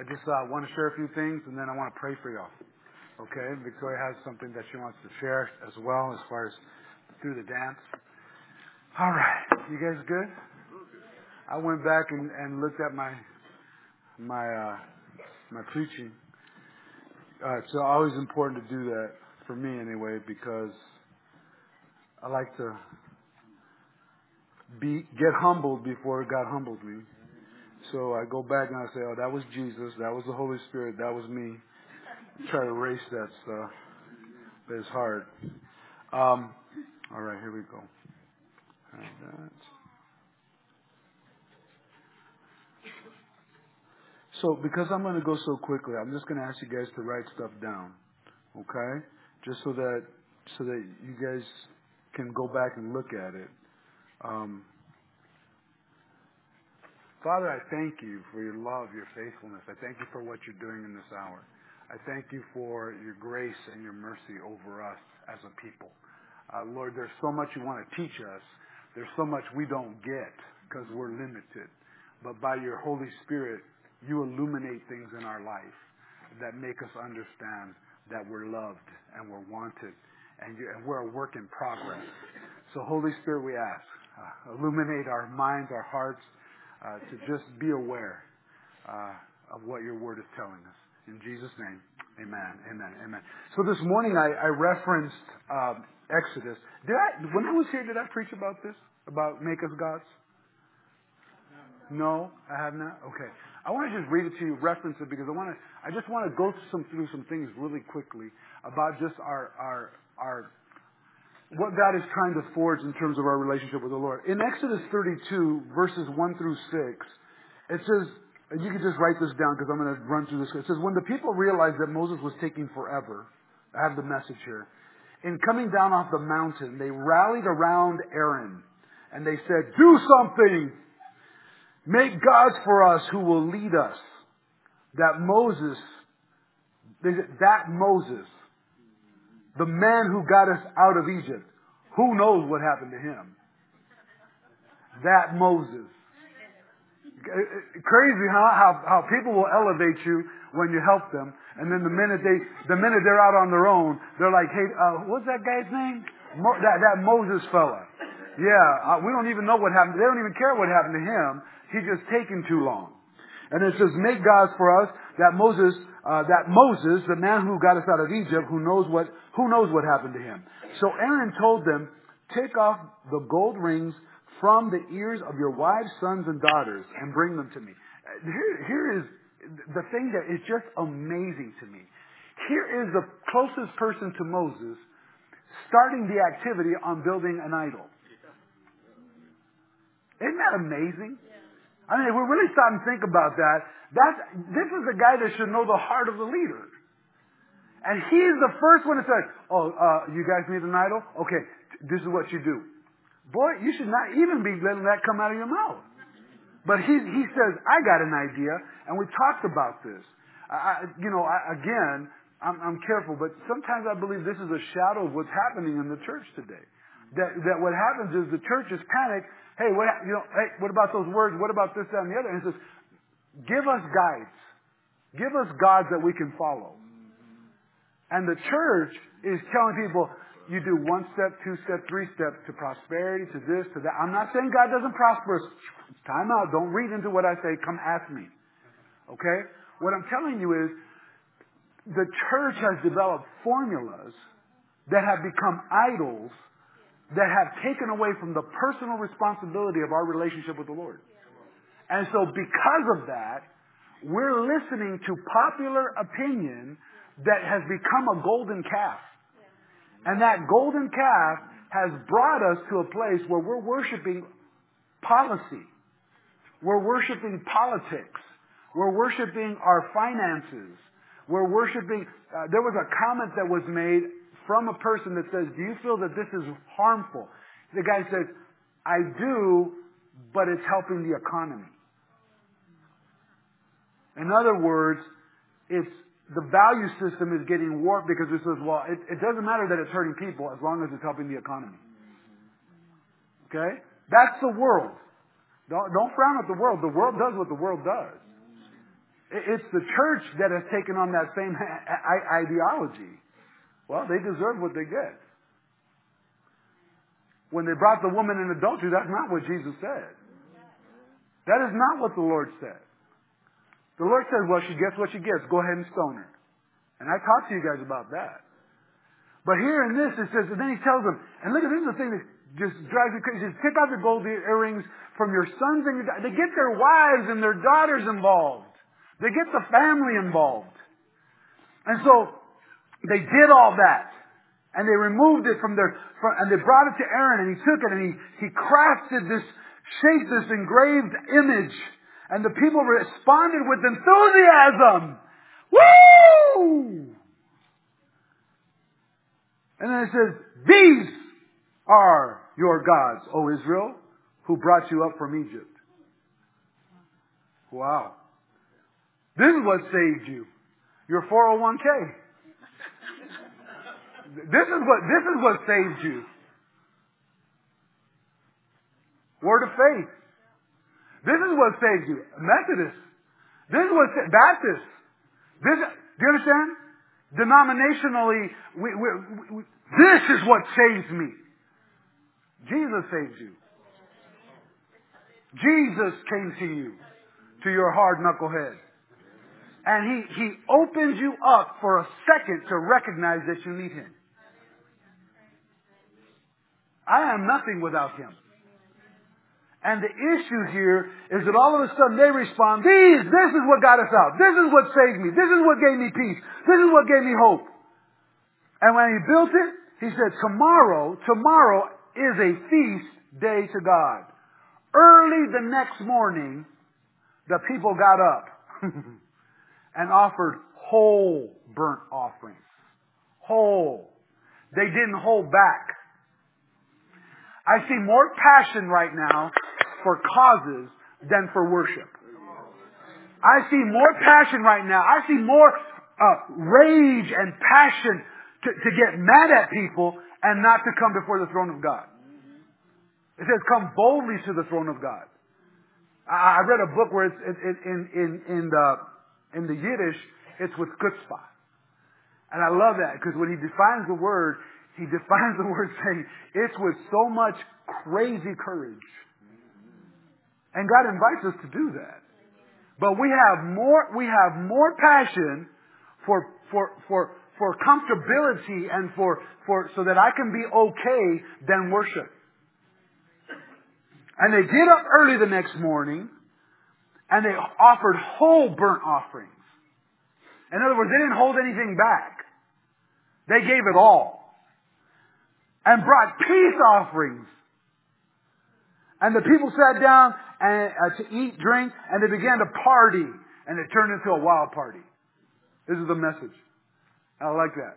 I just uh, want to share a few things, and then I want to pray for y'all. Okay? Victoria has something that she wants to share as well, as far as through the dance. All right, you guys good? I went back and, and looked at my my uh, my preaching. Uh, it's always important to do that for me anyway because I like to be get humbled before God humbled me. So I go back and I say, oh, that was Jesus, that was the Holy Spirit, that was me. Try to erase that stuff, but it's hard. Um, all right, here we go. So because I'm going to go so quickly, I'm just going to ask you guys to write stuff down, okay? Just so that so that you guys can go back and look at it. Um, Father, I thank you for your love, your faithfulness. I thank you for what you're doing in this hour. I thank you for your grace and your mercy over us as a people. Uh, Lord, there's so much you want to teach us. There's so much we don't get because we're limited. But by your Holy Spirit, you illuminate things in our life that make us understand that we're loved and we're wanted and, you, and we're a work in progress. So, Holy Spirit, we ask, uh, illuminate our minds, our hearts, to just be aware uh, of what your word is telling us. In Jesus' name, amen, amen, amen. So this morning I, I referenced um, Exodus. Did I, when I was here, did I preach about this? About make us gods? No, I have not. Okay, I want to just read it to you, reference it because I want to. I just want to go through some through some things really quickly about just our our our what God is trying to forge in terms of our relationship with the Lord. In Exodus 32, verses 1 through 6, it says, and you can just write this down because I'm going to run through this. It says, when the people realized that Moses was taking forever, I have the message here. In coming down off the mountain, they rallied around Aaron and they said, do something! Make gods for us who will lead us. That Moses, that Moses the man who got us out of Egypt. Who knows what happened to him? That Moses. Crazy, huh? How, how people will elevate you when you help them. And then the minute they, the minute they're out on their own, they're like, hey, uh, what's that guy's name? Mo- that, that Moses fella. Yeah, uh, we don't even know what happened. They don't even care what happened to him. He just taking too long. And it says, make gods for us that Moses, uh, that Moses, the man who got us out of Egypt, who knows what, who knows what happened to him. So Aaron told them, take off the gold rings from the ears of your wives, sons, and daughters and bring them to me. Here, here is the thing that is just amazing to me. Here is the closest person to Moses starting the activity on building an idol. Isn't that amazing? I mean, if we really stop and think about that, that's, this is the guy that should know the heart of the leader. And he's the first one to say, oh, uh, you guys need an idol? Okay, this is what you do. Boy, you should not even be letting that come out of your mouth. But he, he says, I got an idea, and we talked about this. I, you know, I, again, I'm, I'm careful, but sometimes I believe this is a shadow of what's happening in the church today. That, that what happens is the church is panicked Hey, what, you know, hey, what about those words? What about this, that, and the other? And he says, give us guides. Give us gods that we can follow. And the church is telling people, you do one step, two step, three steps to prosperity, to this, to that. I'm not saying God doesn't prosper. Time out. Don't read into what I say. Come ask me. Okay? What I'm telling you is, the church has developed formulas that have become idols that have taken away from the personal responsibility of our relationship with the Lord. And so because of that, we're listening to popular opinion that has become a golden calf. And that golden calf has brought us to a place where we're worshiping policy. We're worshiping politics. We're worshiping our finances. We're worshiping, uh, there was a comment that was made from a person that says, do you feel that this is harmful? The guy says, I do, but it's helping the economy. In other words, it's the value system is getting warped because it says, well, it, it doesn't matter that it's hurting people as long as it's helping the economy. Okay? That's the world. Don't, don't frown at the world. The world does what the world does. It's the church that has taken on that same ideology. Well, they deserve what they get. When they brought the woman in adultery, that's not what Jesus said. That is not what the Lord said. The Lord said, well, she gets what she gets. Go ahead and stone her. And I talked to you guys about that. But here in this, it says, and then he tells them, and look at this is the thing that just drives me crazy. He says, take out the gold earrings from your sons and your daughters. They get their wives and their daughters involved. They get the family involved. And so they did all that. And they removed it from their, from, and they brought it to Aaron and he took it and he, he crafted this, shaped this engraved image. And the people responded with enthusiasm. Woo! And then it says, these are your gods, O Israel, who brought you up from Egypt. Wow. This is what saved you. Your 401k. This is what, this is what saved you. Word of faith. This is what saves you. Methodist. This is what, Baptist. This, do you understand? Denominationally, we, we, we, this is what saves me. Jesus saves you. Jesus came to you, to your hard knucklehead. And he, he opens you up for a second to recognize that you need him. I am nothing without him. And the issue here is that all of a sudden they respond, these, this is what got us out. This is what saved me. This is what gave me peace. This is what gave me hope. And when he built it, he said, tomorrow, tomorrow is a feast day to God. Early the next morning, the people got up and offered whole burnt offerings. Whole. They didn't hold back. I see more passion right now for causes than for worship. I see more passion right now. I see more uh, rage and passion to, to get mad at people and not to come before the throne of God. It says, come boldly to the throne of God. I, I read a book where it's in, in, in, in, the, in the Yiddish, it's with chutzpah. And I love that because when he defines the word, he defines the word saying it's with so much crazy courage. And God invites us to do that. But we have more, we have more passion for, for, for, for comfortability and for, for, so that I can be okay than worship. And they get up early the next morning and they offered whole burnt offerings. In other words, they didn't hold anything back. They gave it all. And brought peace offerings. And the people sat down and, uh, to eat, drink, and they began to party. And it turned into a wild party. This is the message. I like that.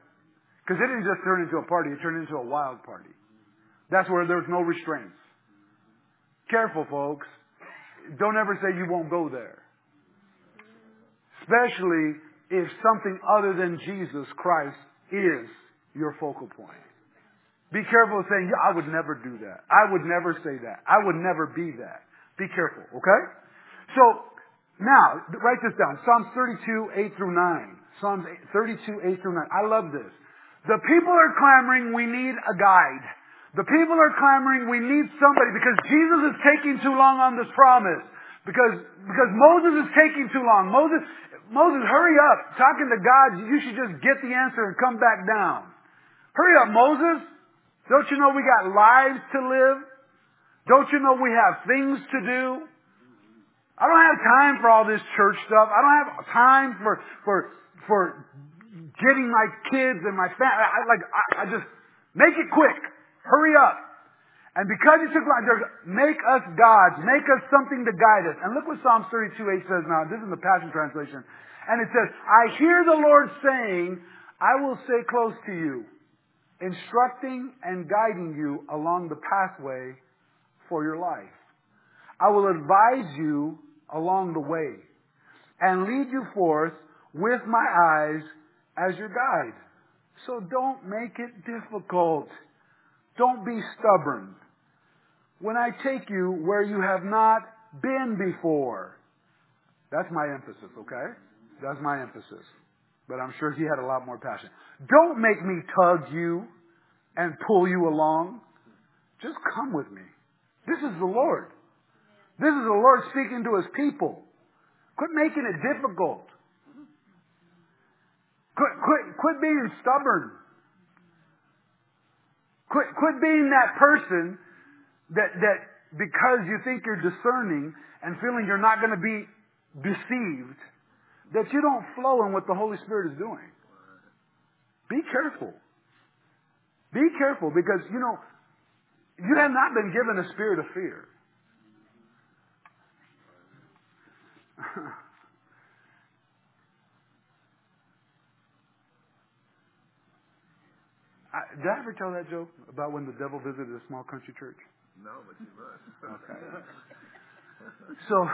Because it didn't just turn into a party, it turned into a wild party. That's where there's no restraints. Careful, folks. Don't ever say you won't go there. Especially if something other than Jesus Christ is your focal point. Be careful of saying, I would never do that. I would never say that. I would never be that. Be careful, okay? So, now, write this down. Psalms 32, 8 through 9. Psalms 32, 8 through 9. I love this. The people are clamoring, we need a guide. The people are clamoring, we need somebody because Jesus is taking too long on this promise. Because, because Moses is taking too long. Moses, Moses, hurry up. Talking to God, you should just get the answer and come back down. Hurry up, Moses. Don't you know we got lives to live? Don't you know we have things to do? I don't have time for all this church stuff. I don't have time for, for, for getting my kids and my family. I, like, I, I just, make it quick. Hurry up. And because he took long, make us gods, make us something to guide us. And look what Psalms 32, 8 says now. This is the Passion Translation. And it says, I hear the Lord saying, I will stay close to you, instructing and guiding you along the pathway for your life. I will advise you along the way and lead you forth with my eyes as your guide. So don't make it difficult. Don't be stubborn. When I take you where you have not been before, That's my emphasis, okay? That's my emphasis. But I'm sure he had a lot more passion. Don't make me tug you and pull you along. Just come with me. This is the Lord. This is the Lord speaking to his people. Quit making it difficult. Quit, quit, quit being stubborn. Quit, quit being that person that, that because you think you're discerning and feeling you're not going to be deceived, that you don't flow in what the Holy Spirit is doing. Be careful. Be careful because, you know, you have not been given a spirit of fear. I, did I ever tell that joke about when the devil visited a small country church? No, but you must. Okay. so,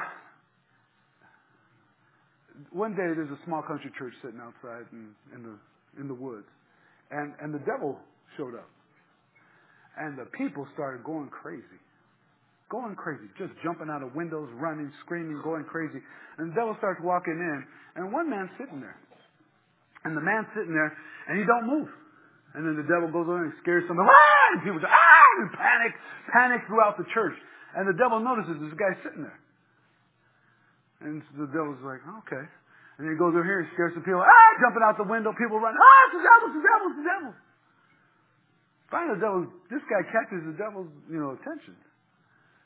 one day there's a small country church sitting outside in, in the in the woods, and and the devil showed up, and the people started going crazy, going crazy, just jumping out of windows, running, screaming, going crazy, and the devil starts walking in, and one man's sitting there, and the man's sitting there, and he don't move, and then the devil goes over and scares someone, ah! and people ah, and panic, panic throughout the church, and the devil notices this guy sitting there. And the devil's like, okay. And he goes over here and scares some people. Ah, jumping out the window. People run. Ah, it's the devil, it's the devil, it's the devil. Finally, the devil, this guy catches the devil's, you know, attention.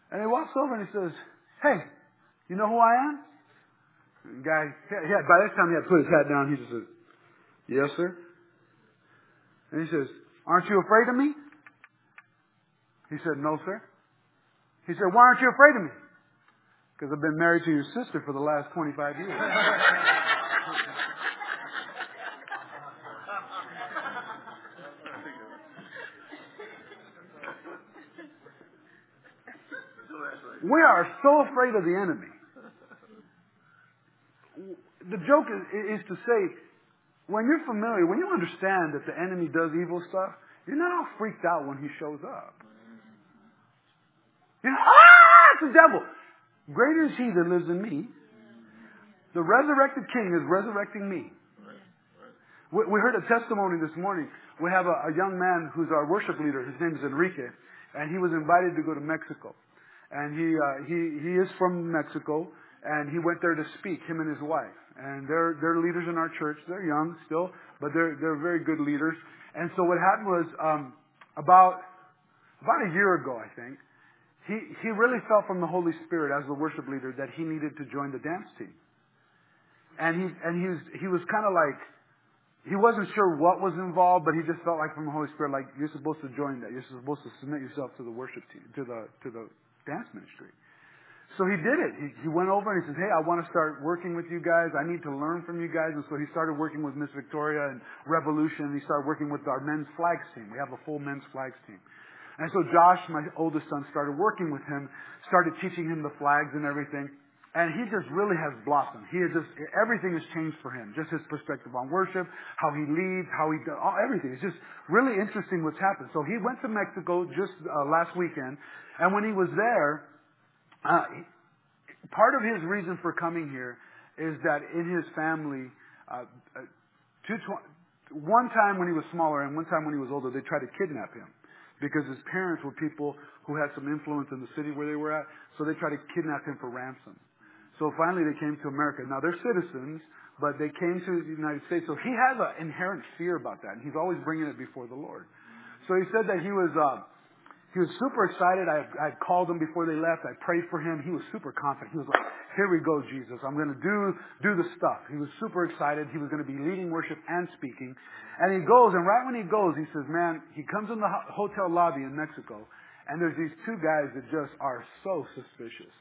And he walks over and he says, hey, you know who I am? The guy, had, by this time he had put his hat down. He just says, yes, sir. And he says, aren't you afraid of me? He said, no, sir. He said, why aren't you afraid of me? Because I've been married to your sister for the last 25 years. we are so afraid of the enemy. The joke is, is to say, when you're familiar, when you understand that the enemy does evil stuff, you're not all freaked out when he shows up. You know, ah, it's the devil. Greater is he that lives in me. The resurrected king is resurrecting me. We, heard a testimony this morning. We have a, a young man who's our worship leader. His name is Enrique, and he was invited to go to Mexico. And he, uh, he, he is from Mexico, and he went there to speak, him and his wife. And they're, they're leaders in our church. They're young still, but they're, they're very good leaders. And so what happened was, um, about, about a year ago, I think, he, he really felt from the Holy Spirit as the worship leader that he needed to join the dance team. And he, and he was, he was kind of like, he wasn't sure what was involved, but he just felt like from the Holy Spirit, like you're supposed to join that. You're supposed to submit yourself to the worship team, to the, to the dance ministry. So he did it. He, he went over and he said, hey, I want to start working with you guys. I need to learn from you guys. And so he started working with Miss Victoria and Revolution. And he started working with our men's flags team. We have a full men's flags team. And so Josh, my oldest son, started working with him, started teaching him the flags and everything. And he just really has blossomed. He has just, everything has changed for him. Just his perspective on worship, how he leads, how he does, all, everything. It's just really interesting what's happened. So he went to Mexico just uh, last weekend. And when he was there, uh, part of his reason for coming here is that in his family, uh, uh two tw- one time when he was smaller and one time when he was older, they tried to kidnap him because his parents were people who had some influence in the city where they were at, so they tried to kidnap him for ransom. So finally they came to America. Now they're citizens, but they came to the United States. So he has an inherent fear about that, and he's always bringing it before the Lord. So he said that he was, uh, he was super excited. I, I called him before they left. I prayed for him. He was super confident. He was like, here we go, Jesus. I'm going to do, do the stuff. He was super excited. He was going to be leading worship and speaking. And he goes, and right when he goes, he says, man, he comes in the hotel lobby in Mexico, and there's these two guys that just are so suspicious.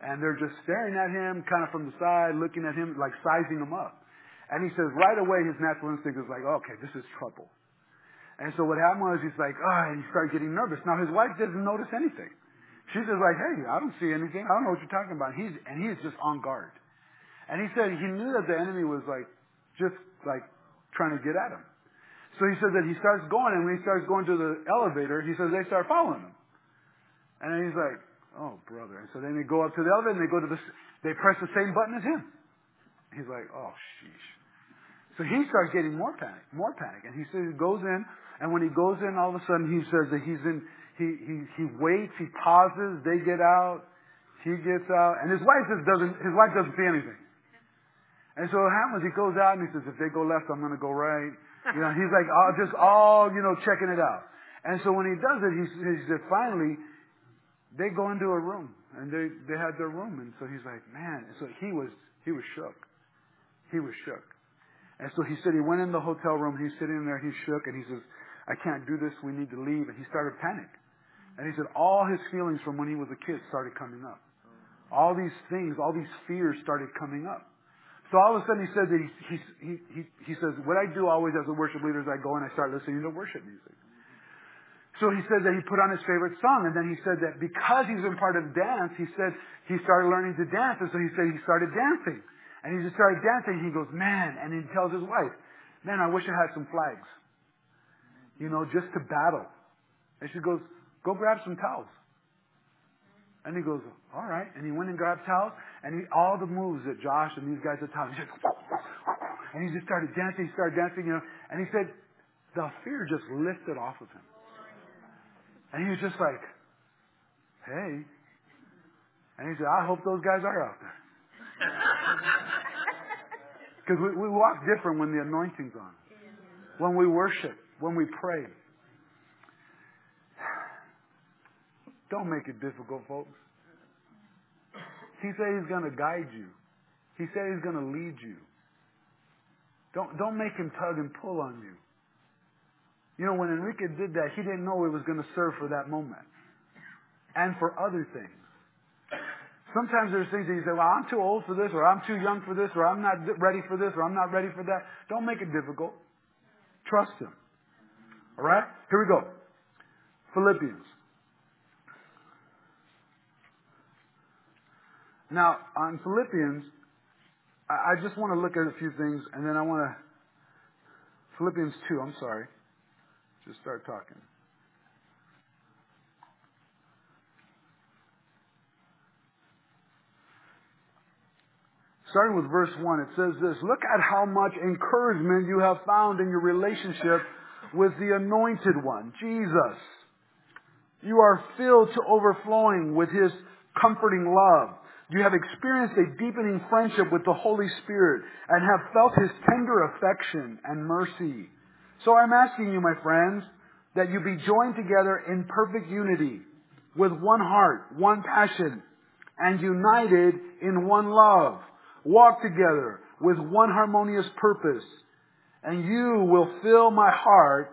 And they're just staring at him kind of from the side, looking at him, like sizing him up. And he says right away his natural instinct is like, okay, this is trouble. And so what happened was he's like, oh, and he started getting nervous. Now his wife doesn't notice anything. She's just like, hey, I don't see anything. I don't know what you're talking about. He's, and he's just on guard. And he said he knew that the enemy was like, just like trying to get at him. So he said that he starts going, and when he starts going to the elevator, he says they start following him. And then he's like, oh, brother. And so then they go up to the elevator, and they go to the, They press the same button as him. He's like, oh, sheesh. So he starts getting more panic, more panic. And he says he goes in, and when he goes in, all of a sudden he says that he's in, he, he, he waits, he pauses, they get out, he gets out, and his wife just doesn't, his wife doesn't see anything. And so what happens, he goes out and he says, if they go left, I'm going to go right. You know, he's like, oh, just all, you know, checking it out. And so when he does it, he, he said, finally, they go into a room and they, they had their room. And so he's like, man, and so he was, he was shook. He was shook. And so he said he went in the hotel room, he's sitting there, he's shook, and he says, I can't do this, we need to leave. And he started panic. And he said all his feelings from when he was a kid started coming up. All these things, all these fears started coming up. So all of a sudden he said that he, he, he, he, he says, what I do always as a worship leader is I go and I start listening to worship music. So he said that he put on his favorite song, and then he said that because he's been part of dance, he said he started learning to dance, and so he said he started dancing. And he just started dancing, he goes, man, and he tells his wife, man, I wish I had some flags. You know, just to battle. And she goes, go grab some towels. And he goes, all right. And he went and grabbed towels, and he, all the moves that Josh and these guys are he just, and he just started dancing, he started dancing, you know, and he said, the fear just lifted off of him. And he was just like, hey. And he said, I hope those guys are out there. Because we, we walk different when the anointing's on. When we worship, when we pray. Don't make it difficult, folks. He said he's going to guide you. He said he's going to lead you. Don't, don't make him tug and pull on you. You know, when Enrique did that, he didn't know it was going to serve for that moment and for other things. Sometimes there's things that you say, well, I'm too old for this, or I'm too young for this, or I'm not ready for this, or I'm not ready for that. Don't make it difficult. Trust Him. All right? Here we go. Philippians. Now, on Philippians, I just want to look at a few things, and then I want to. Philippians 2, I'm sorry. Just start talking. Starting with verse 1, it says this Look at how much encouragement you have found in your relationship with the Anointed One, Jesus. You are filled to overflowing with His comforting love. You have experienced a deepening friendship with the Holy Spirit and have felt His tender affection and mercy. So I'm asking you, my friends, that you be joined together in perfect unity with one heart, one passion, and united in one love. Walk together with one harmonious purpose, and you will fill my heart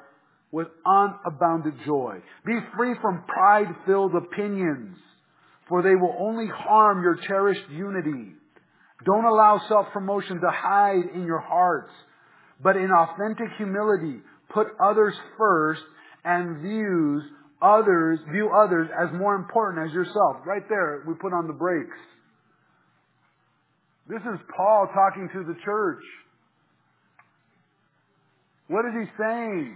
with unabounded joy. Be free from pride-filled opinions, for they will only harm your cherished unity. Don't allow self-promotion to hide in your hearts, but in authentic humility, put others first and views others, view others as more important as yourself. Right there, we put on the brakes. This is Paul talking to the church. What is he saying?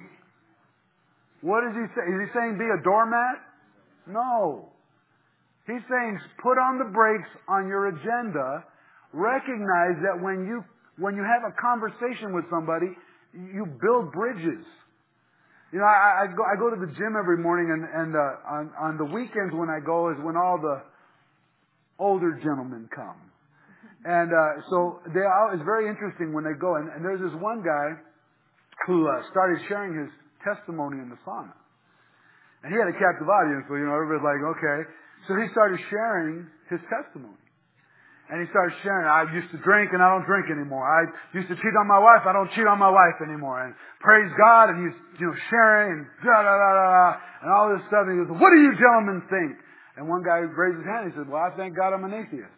What is he saying? Is he saying be a doormat? No. He's saying put on the brakes on your agenda. Recognize that when you, when you have a conversation with somebody, you build bridges. You know, I, I go I go to the gym every morning, and and uh, on on the weekends when I go is when all the older gentlemen come, and uh, so they are, it's very interesting when they go. And, and there's this one guy who uh, started sharing his testimony in the sauna, and he had a captive audience, so you know everybody's like, okay. So he started sharing his testimony. And he started sharing, I used to drink and I don't drink anymore. I used to cheat on my wife, I don't cheat on my wife anymore. And praise God, and he's, you know, sharing and da da da da da, and all this stuff. And he goes, what do you gentlemen think? And one guy raised his hand, he said, well, I thank God I'm an atheist.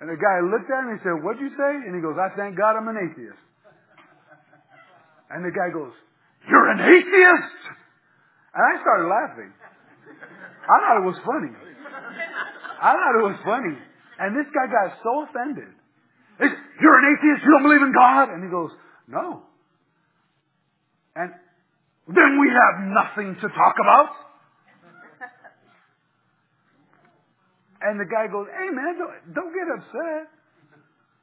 And the guy looked at him and said, what'd you say? And he goes, I thank God I'm an atheist. And the guy goes, you're an atheist? And I started laughing. I thought it was funny. I thought it was funny. And this guy got so offended. Said, You're an atheist, you don't believe in God? And he goes, No. And then we have nothing to talk about. And the guy goes, hey man, don't, don't get upset.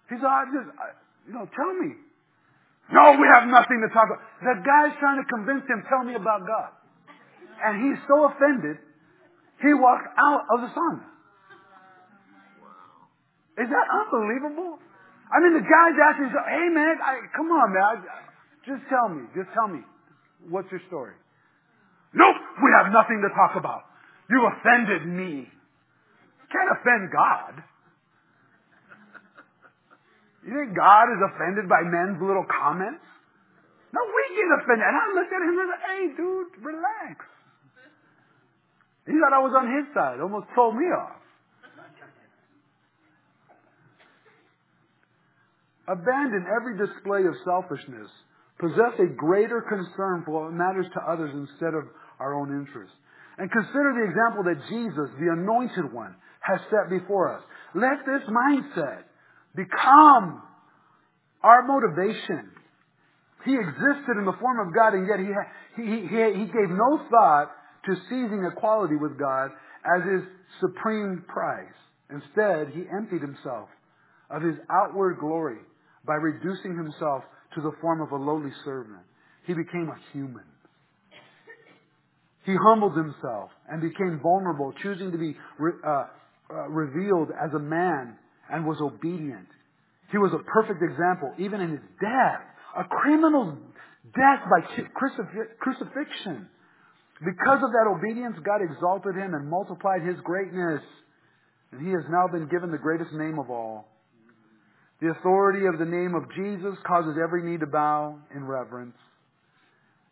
He said, I just, I, you know, tell me. No, we have nothing to talk about. The guy's trying to convince him, tell me about God. And he's so offended, he walked out of the sauna. Is that unbelievable? I mean, the guy's asking, hey man, I, come on man, I, just tell me, just tell me, what's your story? Nope, we have nothing to talk about. You offended me. Can't offend God. You think God is offended by men's little comments? No, we get offended. And I looked at him and said, hey, dude, relax. He thought I was on his side, almost told me off. Abandon every display of selfishness. Possess a greater concern for what matters to others instead of our own interests. And consider the example that Jesus, the anointed one, has set before us. Let this mindset become our motivation. He existed in the form of God and yet he, he, he, he gave no thought to seizing equality with God as his supreme prize. Instead, he emptied himself of his outward glory by reducing himself to the form of a lowly servant. He became a human. He humbled himself and became vulnerable, choosing to be uh, uh, revealed as a man and was obedient. He was a perfect example, even in his death, a criminal's death by crucifixion. Because of that obedience, God exalted him and multiplied his greatness. And he has now been given the greatest name of all. The authority of the name of Jesus causes every knee to bow in reverence.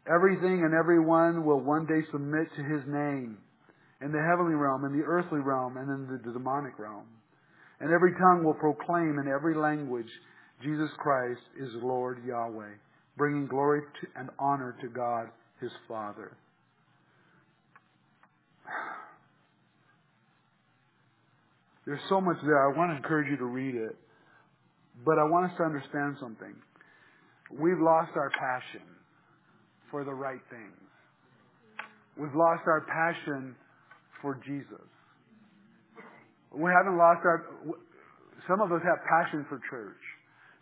Everything and everyone will one day submit to his name in the heavenly realm, in the earthly realm, and in the demonic realm. And every tongue will proclaim in every language Jesus Christ is Lord Yahweh, bringing glory to, and honor to God his Father. There's so much there. I want to encourage you to read it. But I want us to understand something. We've lost our passion for the right things. We've lost our passion for Jesus. We haven't lost our, some of us have passion for church.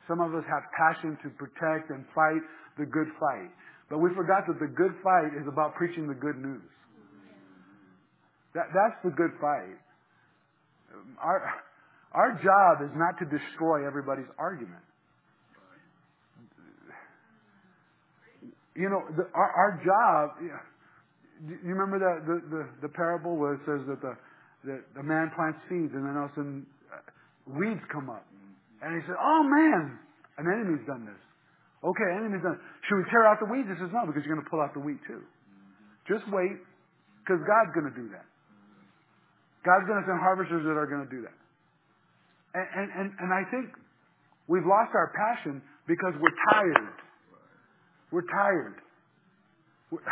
Some of us have passion to protect and fight the good fight. But we forgot that the good fight is about preaching the good news. That, that's the good fight. Our, our job is not to destroy everybody's argument. You know, the, our, our job, you remember that the, the, the parable where it says that the, that the man plants seeds and then all of a sudden uh, weeds come up. And he said, oh man, an enemy's done this. Okay, enemy's done. Should we tear out the weeds? He says, no, because you're going to pull out the wheat too. Just wait, because God's going to do that. God's going to send harvesters that are going to do that. And, and, and, and I think we've lost our passion because we're tired. We're tired. We're,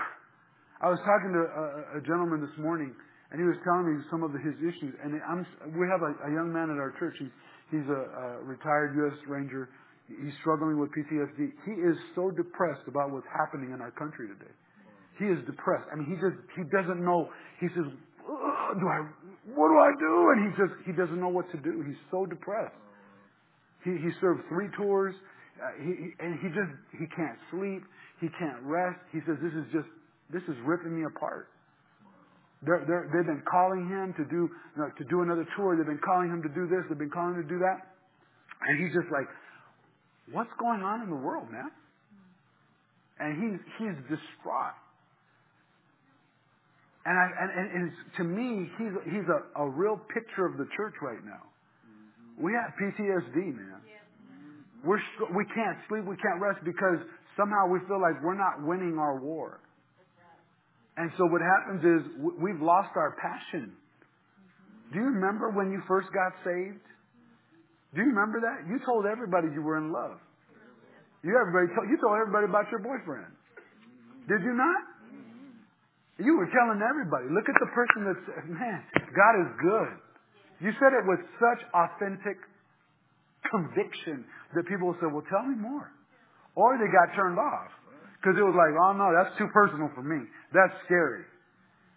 I was talking to a, a, gentleman this morning, and he was telling me some of his issues. And I'm, we have a, a young man at our church. He's, he's a, a retired U.S. Ranger. He's struggling with PTSD. He is so depressed about what's happening in our country today. He is depressed. I mean, he just he doesn't know. He says, "Do I what do I do? And he just, he doesn't know what to do. He's so depressed. He, he served three tours. Uh, he, and he just, he can't sleep. He can't rest. He says, this is just, this is ripping me apart. They're, they're, they've been calling him to do, you know, to do another tour. They've been calling him to do this. They've been calling him to do that. And he's just like, what's going on in the world, man? And he's, he's distraught. And, I, and, and to me, he's, he's a, a real picture of the church right now. We have PTSD, man. We're, we can't sleep, we can't rest because somehow we feel like we're not winning our war. And so what happens is we've lost our passion. Do you remember when you first got saved? Do you remember that? You told everybody you were in love. You everybody told, you told everybody about your boyfriend. Did you not? You were telling everybody. Look at the person that said, man, God is good. You said it with such authentic conviction that people said, well, tell me more. Or they got turned off. Because it was like, oh no, that's too personal for me. That's scary.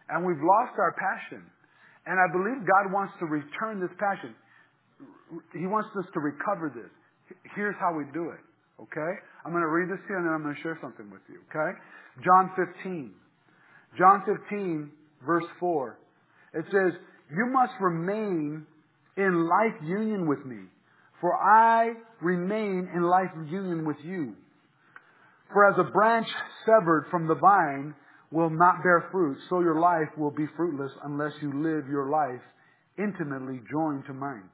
And we've lost our passion. And I believe God wants to return this passion. He wants us to recover this. Here's how we do it. Okay? I'm going to read this to you and then I'm going to share something with you. Okay? John 15. John 15, verse 4. It says, You must remain in life union with me, for I remain in life union with you. For as a branch severed from the vine will not bear fruit, so your life will be fruitless unless you live your life intimately joined to mine.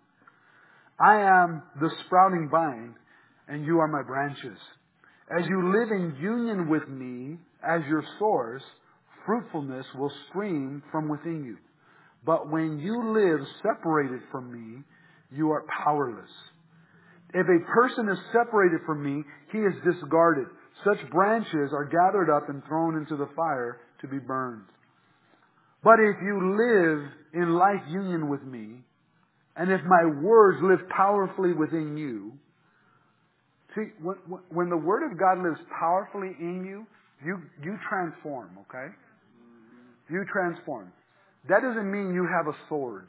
I am the sprouting vine, and you are my branches. As you live in union with me as your source, fruitfulness will stream from within you. But when you live separated from me, you are powerless. If a person is separated from me, he is discarded. Such branches are gathered up and thrown into the fire to be burned. But if you live in life union with me, and if my words live powerfully within you, see, when, the word of God lives powerfully in you, you, you transform, okay? You transform. That doesn't mean you have a sword.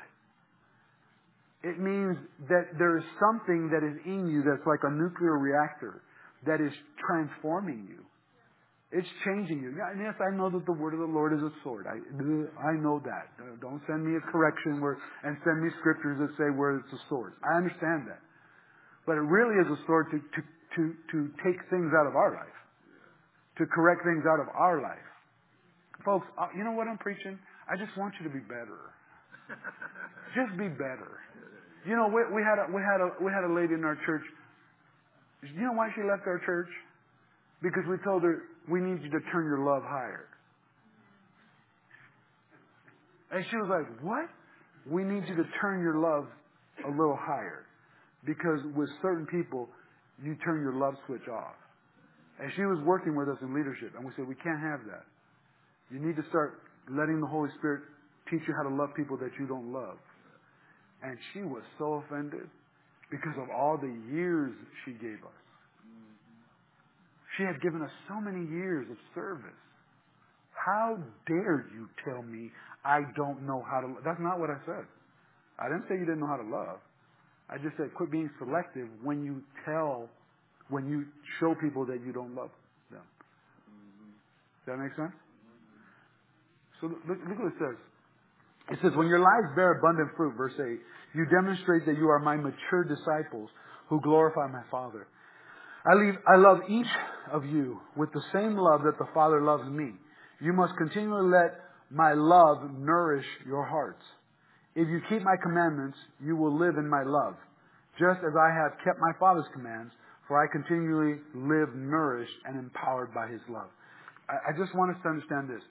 It means that there is something that is in you that's like a nuclear reactor that is transforming you. It's changing you. And yes, I know that the word of the Lord is a sword. I, I know that. Don't send me a correction where, and send me scriptures that say where it's a sword. I understand that. But it really is a sword to, to, to, to take things out of our life. To correct things out of our life. Folks, uh, you know what I'm preaching? I just want you to be better. just be better. You know, we, we had a, we had a, we had a lady in our church. You know why she left our church? Because we told her, we need you to turn your love higher. And she was like, what? We need you to turn your love a little higher. Because with certain people, you turn your love switch off. And she was working with us in leadership. And we said, we can't have that. You need to start letting the Holy Spirit teach you how to love people that you don't love. And she was so offended because of all the years she gave us. She had given us so many years of service. How dare you tell me I don't know how to love? That's not what I said. I didn't say you didn't know how to love. I just said quit being selective when you tell, when you show people that you don't love them. Does that make sense? So look, look what it says. It says, when your lives bear abundant fruit, verse 8, you demonstrate that you are my mature disciples who glorify my Father. I, leave, I love each of you with the same love that the Father loves me. You must continually let my love nourish your hearts. If you keep my commandments, you will live in my love, just as I have kept my Father's commands, for I continually live nourished and empowered by his love. I, I just want us to understand this.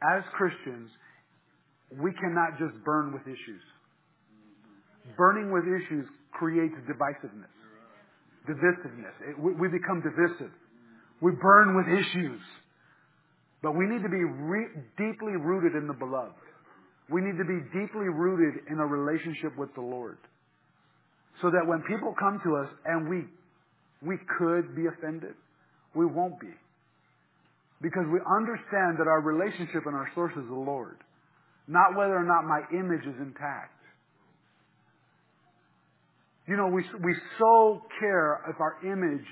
As Christians, we cannot just burn with issues. Burning with issues creates divisiveness divisiveness. It, we, we, become divisive. We burn with issues. But we need to be re- deeply rooted in the beloved. We need to be deeply rooted in a relationship with the Lord. So that when people come to us and we, we could be offended, we won't be. Because we understand that our relationship and our source is the Lord. Not whether or not my image is intact. You know, we, we so care if our image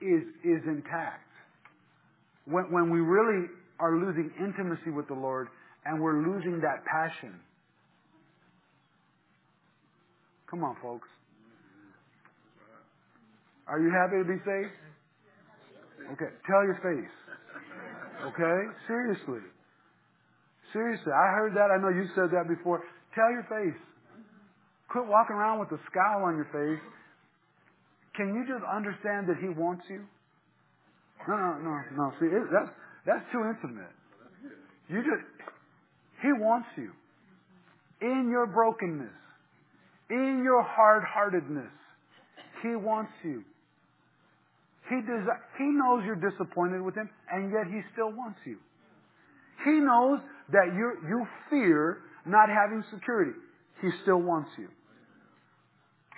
is, is intact. When, when we really are losing intimacy with the Lord and we're losing that passion. Come on, folks. Are you happy to be saved? Okay, tell your face. Okay? Seriously. Seriously. I heard that. I know you said that before. Tell your face. Quit walking around with a scowl on your face. Can you just understand that He wants you? No, no, no, no. See, it, that's that's too intimate. You just He wants you in your brokenness, in your hard-heartedness. He wants you. He desi- He knows you're disappointed with Him, and yet He still wants you. He knows that you you fear not having security. He still wants you.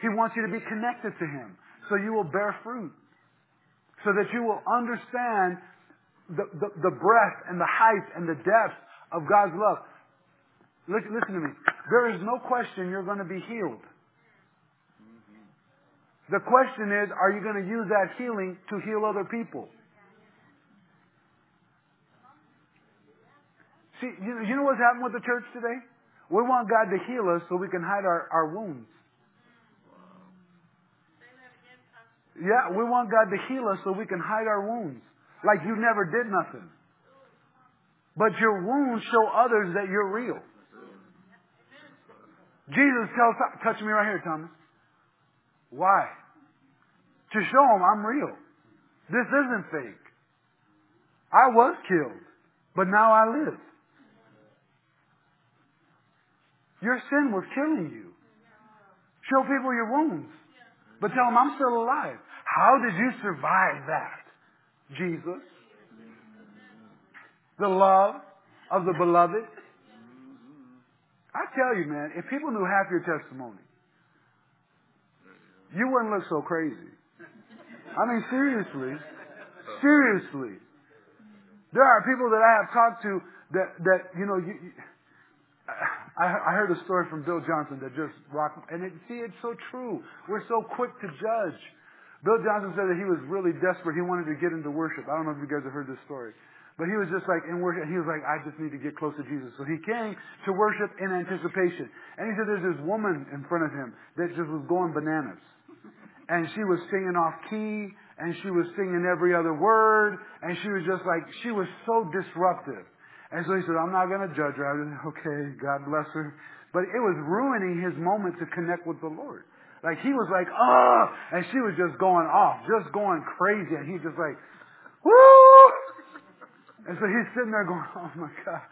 He wants you to be connected to Him so you will bear fruit. So that you will understand the, the, the breadth and the height and the depth of God's love. Listen, listen to me. There is no question you're going to be healed. The question is, are you going to use that healing to heal other people? See, you, you know what's happened with the church today? We want God to heal us so we can hide our, our wounds. Yeah, we want God to heal us so we can hide our wounds. Like you never did nothing. But your wounds show others that you're real. Jesus tells, touch me right here, Thomas. Why? To show them I'm real. This isn't fake. I was killed, but now I live. Your sin was killing you. Show people your wounds, but tell them I'm still alive. How did you survive that? Jesus. The love of the beloved. I tell you, man, if people knew half your testimony, you wouldn't look so crazy. I mean, seriously. Seriously. There are people that I have talked to that, that you know, you, you, I, I heard a story from Bill Johnson that just rocked, and it, see, it's so true. We're so quick to judge. Bill Johnson said that he was really desperate. He wanted to get into worship. I don't know if you guys have heard this story. But he was just like in worship. He was like, I just need to get close to Jesus. So he came to worship in anticipation. And he said there's this woman in front of him that just was going bananas. And she was singing off key and she was singing every other word, and she was just like, she was so disruptive. And so he said, I'm not going to judge her. I was okay, God bless her. But it was ruining his moment to connect with the Lord. Like he was like, oh, and she was just going off, just going crazy, and he just like, woo! And so he's sitting there going, oh my God.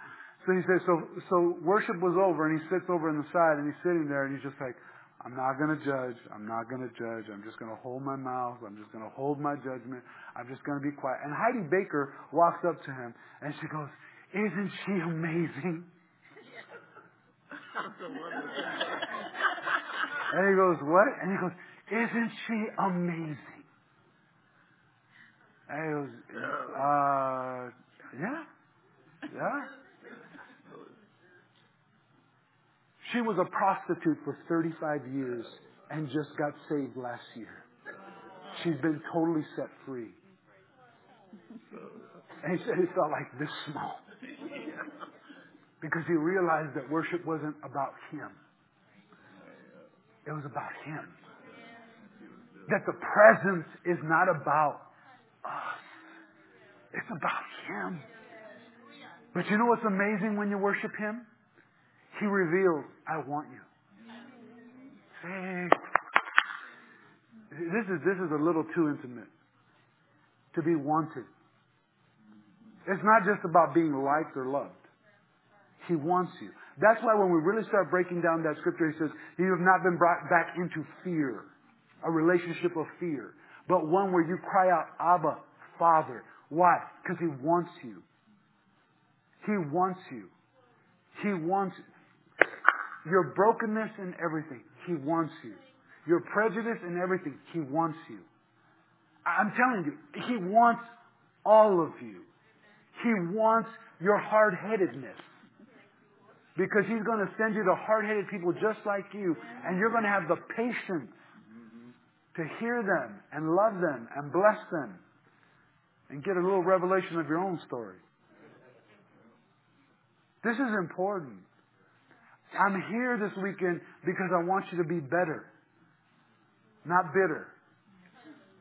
So he says, so, so worship was over, and he sits over in the side, and he's sitting there, and he's just like, I'm not going to judge. I'm not going to judge. I'm just going to hold my mouth. I'm just going to hold my judgment. I'm just going to be quiet. And Heidi Baker walks up to him and she goes, Isn't she amazing? and he goes, What? And he goes, Isn't she amazing? And he goes, Uh, yeah. Yeah. She was a prostitute for 35 years and just got saved last year. She's been totally set free. And he said he felt like this small. Because he realized that worship wasn't about him. It was about him. That the presence is not about us. It's about him. But you know what's amazing when you worship him? He reveals, I want you. This is, this is a little too intimate. To be wanted. It's not just about being liked or loved. He wants you. That's why when we really start breaking down that scripture, he says, You have not been brought back into fear, a relationship of fear, but one where you cry out, Abba, Father. Why? Because he wants you. He wants you. He wants your brokenness and everything, He wants you. Your prejudice and everything, He wants you. I'm telling you, He wants all of you. He wants your hard-headedness. Because He's going to send you to hard-headed people just like you, and you're going to have the patience to hear them and love them and bless them and get a little revelation of your own story. This is important. I'm here this weekend because I want you to be better, not bitter.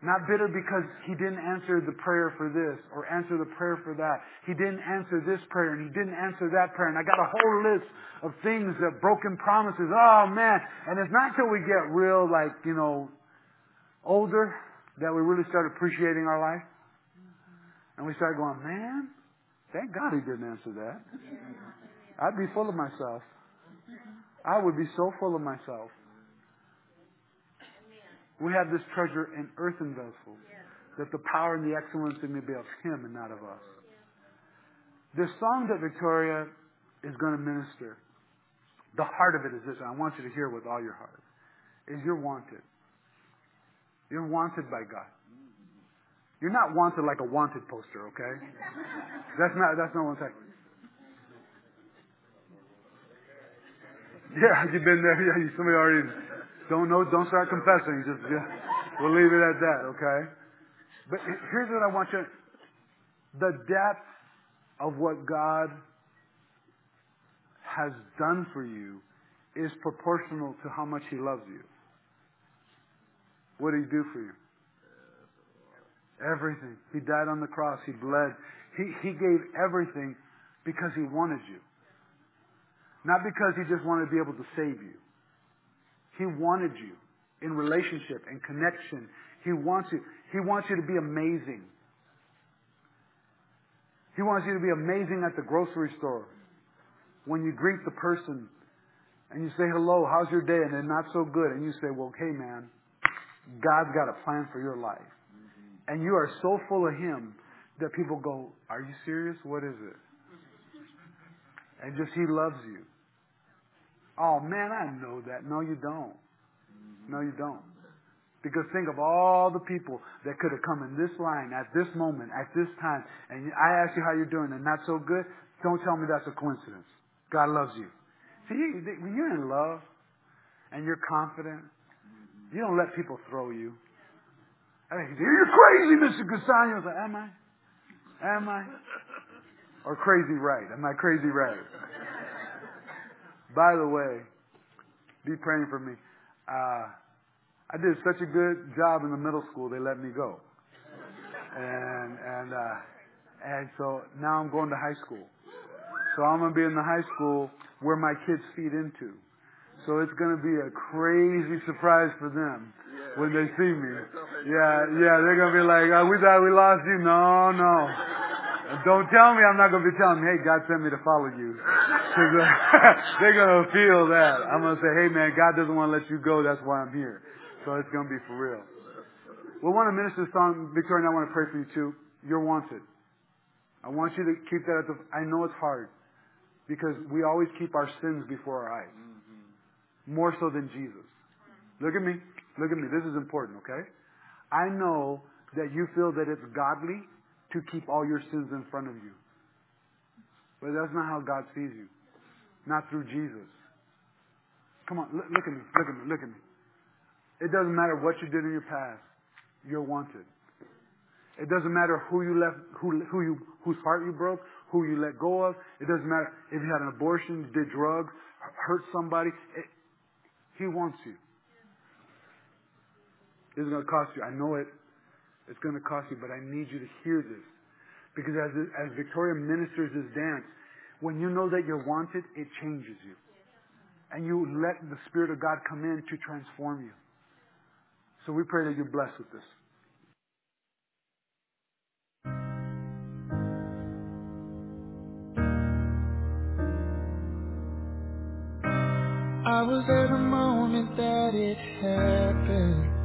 Not bitter because he didn't answer the prayer for this or answer the prayer for that. He didn't answer this prayer and he didn't answer that prayer. And I got a whole list of things that broken promises. Oh man. And it's not until we get real like, you know, older that we really start appreciating our life. And we start going, man, thank God he didn't answer that. I'd be full of myself. I would be so full of myself. We have this treasure in earthen vessels, that the power and the excellency may be of Him and not of us. This song that Victoria is going to minister, the heart of it is this, and I want you to hear with all your heart, is you're wanted. You're wanted by God. You're not wanted like a wanted poster, okay? That's not, that's not what I'm saying. Yeah, you've been there. Yeah, somebody already. Don't know. Don't start confessing. Just yeah, we'll leave it at that. Okay. But here's what I want you. The depth of what God has done for you is proportional to how much He loves you. What did He do for you? Everything. He died on the cross. He bled. He, he gave everything because He wanted you. Not because He just wanted to be able to save you. He wanted you in relationship and connection. He wants you. He wants you to be amazing. He wants you to be amazing at the grocery store. When you greet the person and you say hello, how's your day? And they're not so good. And you say, well, hey man, God's got a plan for your life. And you are so full of Him that people go, are you serious? What is it? And just He loves you. Oh man, I know that. No, you don't. No, you don't. Because think of all the people that could have come in this line at this moment, at this time, and I ask you how you're doing and not so good, don't tell me that's a coincidence. God loves you. See, when you're in love and you're confident, you don't let people throw you. I mean, you're crazy, Mr. Casano. I was like, am I? Am I? Or crazy right? Am I crazy right? By the way, be praying for me. Uh, I did such a good job in the middle school, they let me go. And, and, uh, and so now I'm going to high school. So I'm going to be in the high school where my kids feed into. So it's going to be a crazy surprise for them when they see me. Yeah, yeah, they're going to be like, oh, we thought we lost you. No, no. Don't tell me I'm not going to be telling them, hey, God sent me to follow you. Uh, they're going to feel that. I'm going to say, hey man, God doesn't want to let you go. That's why I'm here. So it's going to be for real. We want to minister the song, Victoria, and I want to pray for you too. You're wanted. I want you to keep that at the, I know it's hard because we always keep our sins before our eyes. More so than Jesus. Look at me. Look at me. This is important, okay? I know that you feel that it's godly to keep all your sins in front of you. But that's not how God sees you. Not through Jesus. Come on, look, at me. Look at me. Look at me. It doesn't matter what you did in your past. You're wanted. It doesn't matter who you left, who, who you, whose heart you broke, who you let go of. It doesn't matter if you had an abortion, did drugs, hurt somebody. It, he wants you. It's going to cost you. I know it. It's going to cost you, but I need you to hear this. Because as, as Victoria ministers this dance, when you know that you're wanted, it changes you. And you let the Spirit of God come in to transform you. So we pray that you're blessed with this. I was at the moment that it happened.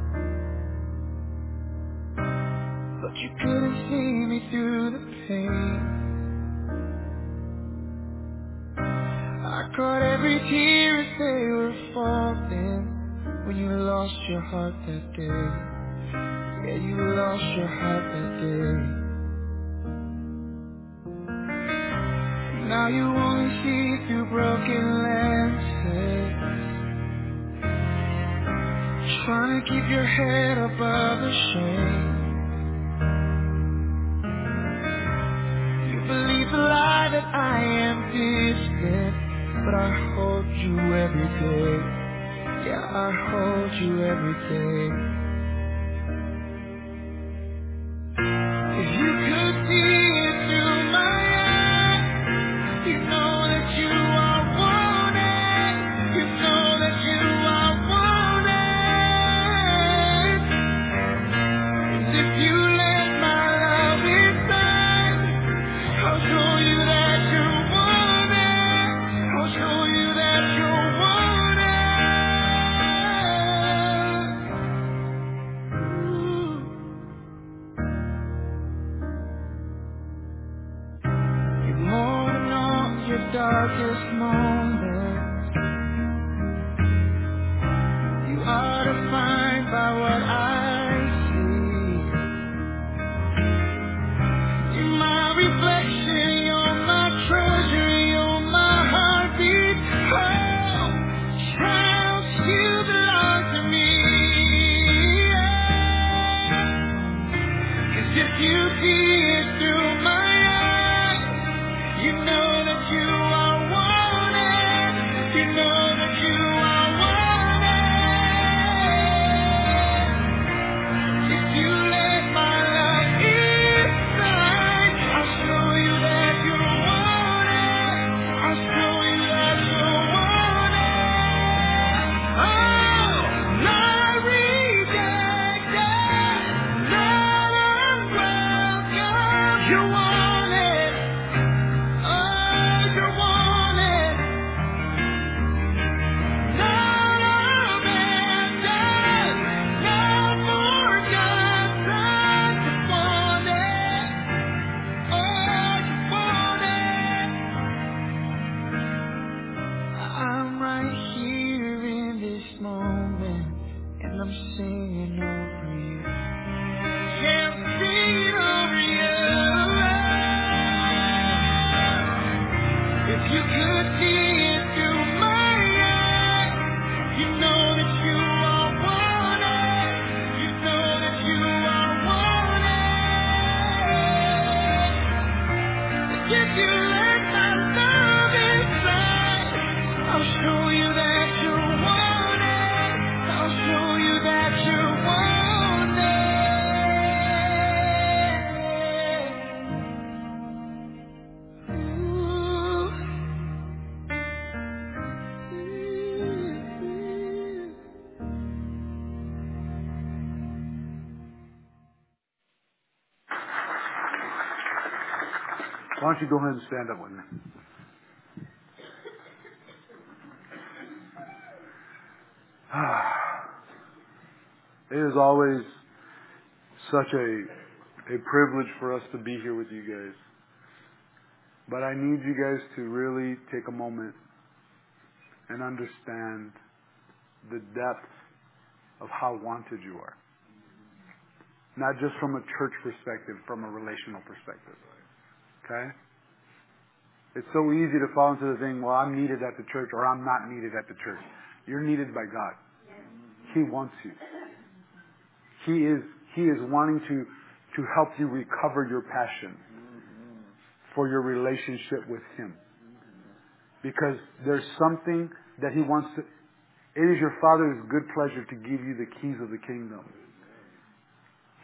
You couldn't see me through the pain. I caught every tear as they were falling when you lost your heart that day. Yeah, you lost your heart that day. Now you only see through broken landscapes. Trying to keep your head above the shame. That I am distant, but I hold you every day. Yeah, I hold you every day. Darkest moments. And don't you go ahead and stand up with me? It is always such a a privilege for us to be here with you guys. But I need you guys to really take a moment and understand the depth of how wanted you are. Not just from a church perspective, from a relational perspective. Okay? It's so easy to fall into the thing, well, I'm needed at the church or I'm not needed at the church. You're needed by God. He wants you. He is, he is wanting to, to help you recover your passion for your relationship with Him. Because there's something that He wants to, it is your Father's good pleasure to give you the keys of the kingdom.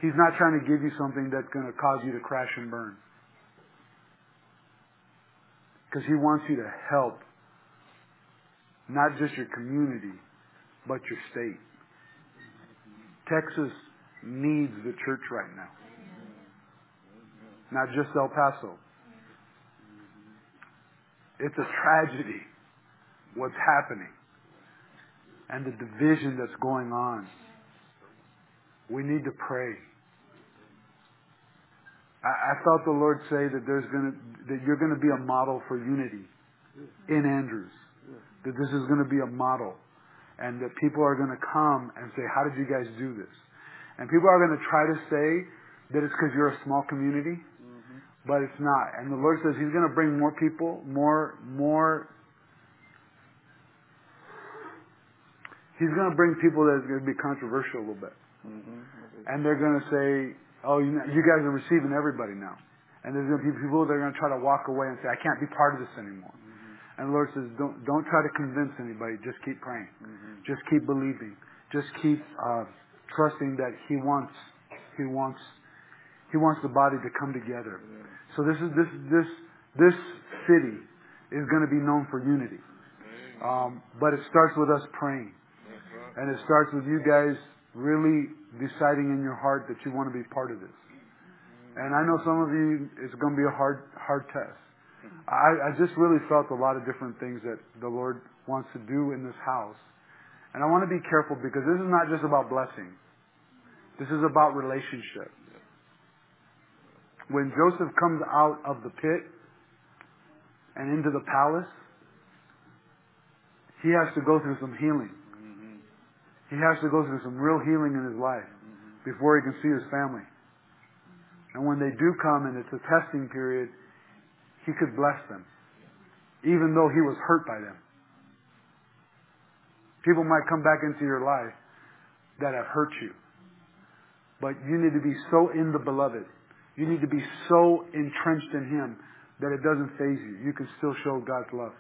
He's not trying to give you something that's going to cause you to crash and burn. Because He wants you to help not just your community, but your state. Texas needs the church right now. Not just El Paso. It's a tragedy what's happening and the division that's going on. We need to pray. I, I felt the Lord say that there's gonna that you're gonna be a model for unity in Andrews. That this is gonna be a model. And that people are gonna come and say, How did you guys do this? And people are gonna try to say that it's because you're a small community, but it's not. And the Lord says He's gonna bring more people, more more He's gonna bring people that's gonna be controversial a little bit. Mm-hmm. And they're going to say, oh, you, know, you guys are receiving everybody now. And there's going to be people that are going to try to walk away and say, I can't be part of this anymore. And the Lord says, don't, don't try to convince anybody. Just keep praying. Just keep believing. Just keep uh, trusting that He wants, He wants, He wants the body to come together. So this is this this this city is going to be known for unity. Um, but it starts with us praying. And it starts with you guys really deciding in your heart that you want to be part of this. And I know some of you, it's going to be a hard, hard test. I, I just really felt a lot of different things that the Lord wants to do in this house. And I want to be careful because this is not just about blessing. This is about relationship. When Joseph comes out of the pit and into the palace, he has to go through some healing. He has to go through some real healing in his life before he can see his family. And when they do come and it's a testing period, he could bless them, even though he was hurt by them. People might come back into your life that have hurt you. But you need to be so in the beloved. You need to be so entrenched in Him that it doesn't faze you. You can still show God's love.